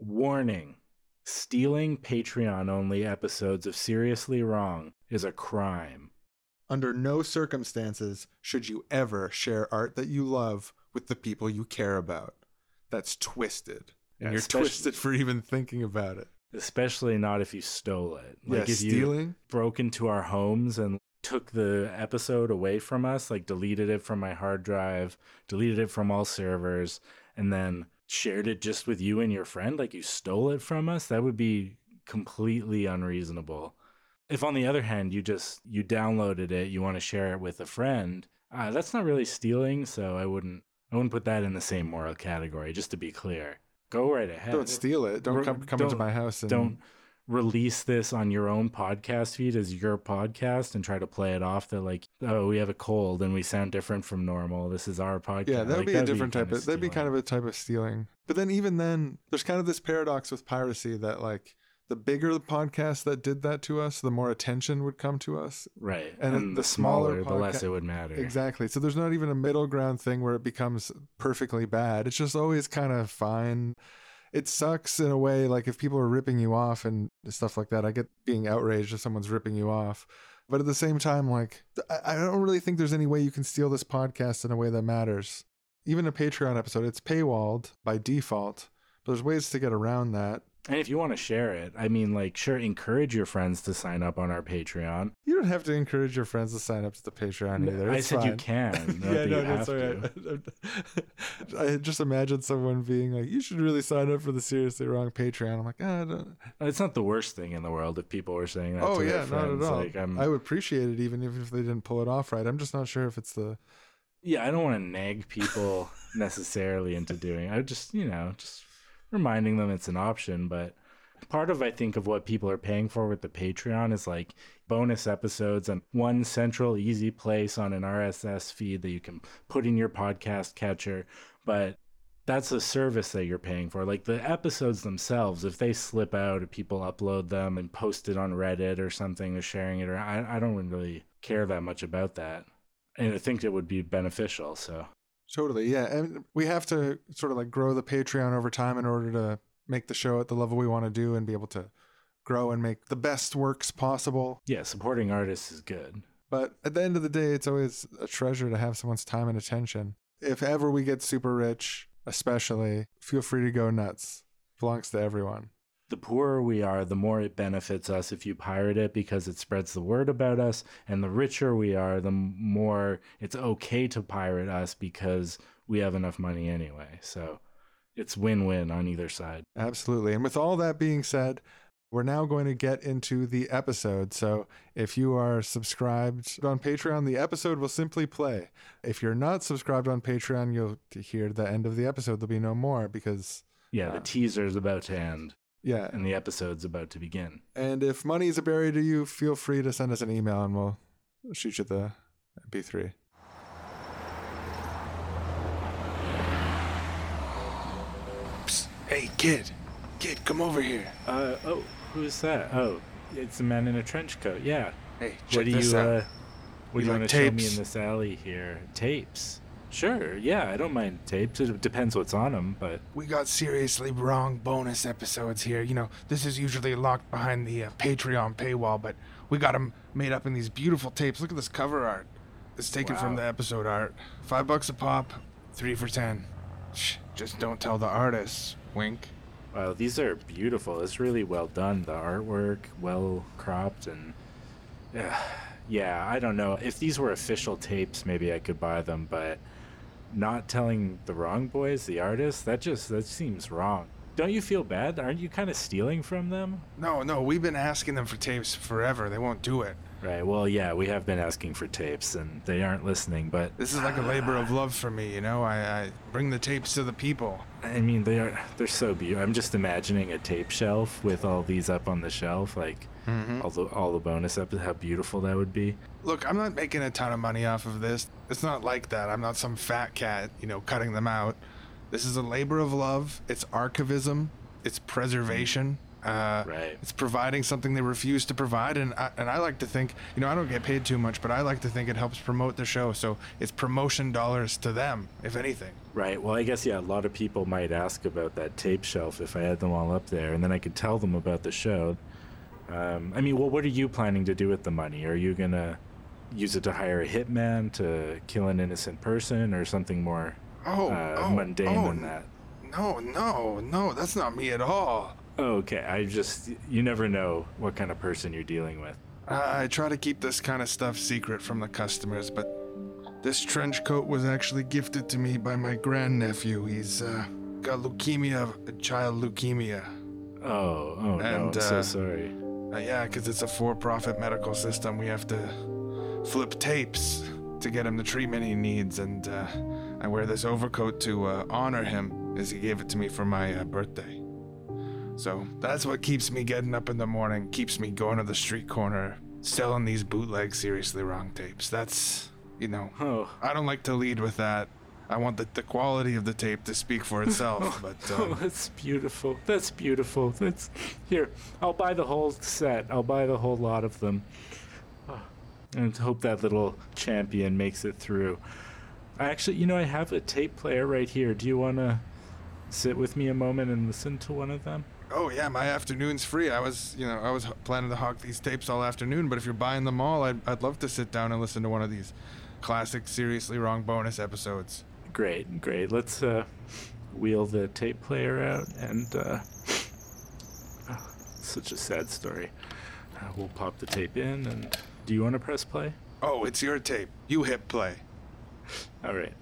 Warning stealing Patreon only episodes of Seriously Wrong is a crime. Under no circumstances should you ever share art that you love with the people you care about. That's twisted. And you're twisted for even thinking about it. Especially not if you stole it. Like yeah, if you stealing? broke into our homes and took the episode away from us, like deleted it from my hard drive, deleted it from all servers, and then shared it just with you and your friend, like you stole it from us, that would be completely unreasonable. If on the other hand you just you downloaded it, you want to share it with a friend, uh, that's not really stealing, so I wouldn't I wouldn't put that in the same moral category, just to be clear. Go right ahead. Don't steal it. Don't come come into don't- my house and don't release this on your own podcast feed as your podcast and try to play it off that like oh we have a cold and we sound different from normal this is our podcast Yeah, that would Like, be a different type kinda of that'd be kind of a type of stealing. But then even then, there's kind of this paradox with piracy that like the bigger the podcast that did that to us, the more attention would come to us. right and and, the the smaller, smaller the less it would matter Exactly. So there's not even a middle ground thing where it becomes perfectly bad. It's just always kind of fine. It sucks in a way, like if people are ripping you off and stuff like that. I get being outraged if someone's ripping you off. But at the same time, like, I don't really think there's any way you can steal this podcast in a way that matters. Even a Patreon episode, it's paywalled by default, but there's ways to get around that. And if you want to share it i mean like sure encourage your friends to sign up on our patreon You don't have to encourage your friends to sign up to the Patreon either. i It's said you can yeah, no, that's right. I just imagine someone being like, "You should really sign up for the seriously wrong Patreon." I'm like, ah, I don't. it's not the worst thing in the world if people were saying that oh to yeah, not at all. like I would appreciate it even if, if they didn't pull it off right. I'm just not sure if it's the. yeah, I don't want to nag people necessarily into doing. I just, you know, just reminding them it's an option. But part of I think of what people are paying for with the Patreon is like bonus episodes and one central easy place on an RSS feed that you can put in your podcast catcher. But that's a service that you're paying for. Like the episodes themselves, if they slip out, if people upload them and post it on Reddit or something, or sharing it, or I, I don't really care that much about that. And I think it would be beneficial. So Totally, yeah, and we have to sort of like grow the Patreon over time in order to make the show at the level we want to do and be able to grow and make the best works possible. yeah, supporting artists is good. But at the end of the day, it's always a treasure to have someone's time and attention. If ever we get super rich, especially, feel free to go nuts. Belongs to everyone. The poorer we are, the more it benefits us if you pirate it because it spreads the word about us. And the richer we are, the more it's okay to pirate us because we have enough money anyway. So it's win win on either side. Absolutely. And with all that being said, we're now going to get into the episode. So if you are subscribed on Patreon, the episode will simply play. If you're not subscribed on Patreon, you'll hear the end of the episode. There'll be no more because, Yeah, Yeah. the uh, teaser's about to end yeah. and the episode's about to begin. And if money is a barrier to you, feel free to send us an email and we'll shoot you the MP3. Psst. Hey, kid. Kid, come over here. Uh oh, who's that? Oh, it's a man in a trench coat. Yeah. Hey, check what do this you out. uh what You do you like want to show me in this alley here? Tapes. Sure. Yeah, I don't mind tapes. It depends what's on them, but We got seriously wrong bonus episodes here. You know, this is usually locked behind the uh, Patreon paywall, but we got them made up in these beautiful tapes. Look at this cover art. It's taken from the episode art. Five bucks a pop, three for ten. Shh, just don't tell the artists. Wink. wow, these are beautiful. It's really well done. The artwork, well cropped, and yeah, yeah. I don't know if these were official tapes, maybe I could buy them, but not telling the wrong boys, the artists, that just that seems wrong. Don't you feel bad? Aren't you kind of stealing from them? No, no, we've been asking them for tapes forever. They won't do it. Right. Well, yeah, we have been asking for tapes, and they aren't listening. But This is like a labor of love for me, you know? I, I bring the tapes to the people. I mean, they are they're so beautiful. I'm just imagining a tape shelf with all these up on the shelf, like mm-hmm. all the all the bonus episodes. How beautiful that would be. Look, I'm not making a ton of money off of this. It's not like that. I'm not some fat cat, you know, cutting them out. This is a labor of love. It's archivism. It's preservation. Uh, Right. It's providing something they refuse to provide, and I, and I like to think, you know, I don't get paid too much, but I like to think it helps promote the show. So it's promotion dollars to them, if anything. Right. Well, I guess yeah. A lot of people might ask about that tape shelf if I had them all up there, and then I could tell them about the show. Um, I mean, well, what are you planning to do with the money? Are you gonna use it to hire a hitman to kill an innocent person, or something more Oh, uh, oh, mundane oh, than that? No, no, no, that's not me at all. Okay. I just you never know what kind of person you're dealing with. I try to keep this kind of stuff secret from the customers, but this trench coat was actually gifted to me by my grandnephew. He's uh, got leukemia, child leukemia. Oh, oh no! I'm so uh, sorry. Uh, yeah, because it's a for profit medical system. We have to flip tapes to get him the treatment he needs, and uh, I wear this overcoat to uh, honor him as he gave it to me for my uh, birthday. So that's what keeps me getting up in the morning, keeps me going to the street corner, selling these bootleg seriously wrong tapes. That's, you know, Oh, I don't like to lead with that. I want the, the quality of the tape to speak for itself, but oh, um, that's beautiful. That's beautiful. That's here. I'll buy the whole set. I'll buy the whole lot of them. Oh, And hope that little champion makes it through. I actually, you know, I have a tape player right here. Do you want to sit with me a moment and listen to one of them? Oh yeah, my afternoon's free. I was, you know, I was planning to hawk these tapes all afternoon, but if you're buying them all, I'd, I'd love to sit down and listen to one of these classic seriously wrong bonus episodes. Great, great. Let's uh, wheel the tape player out and. Uh, oh, such a sad story. Uh, we'll pop the tape in and. Do you want to press play? Oh, it's your tape. You hit play. All right.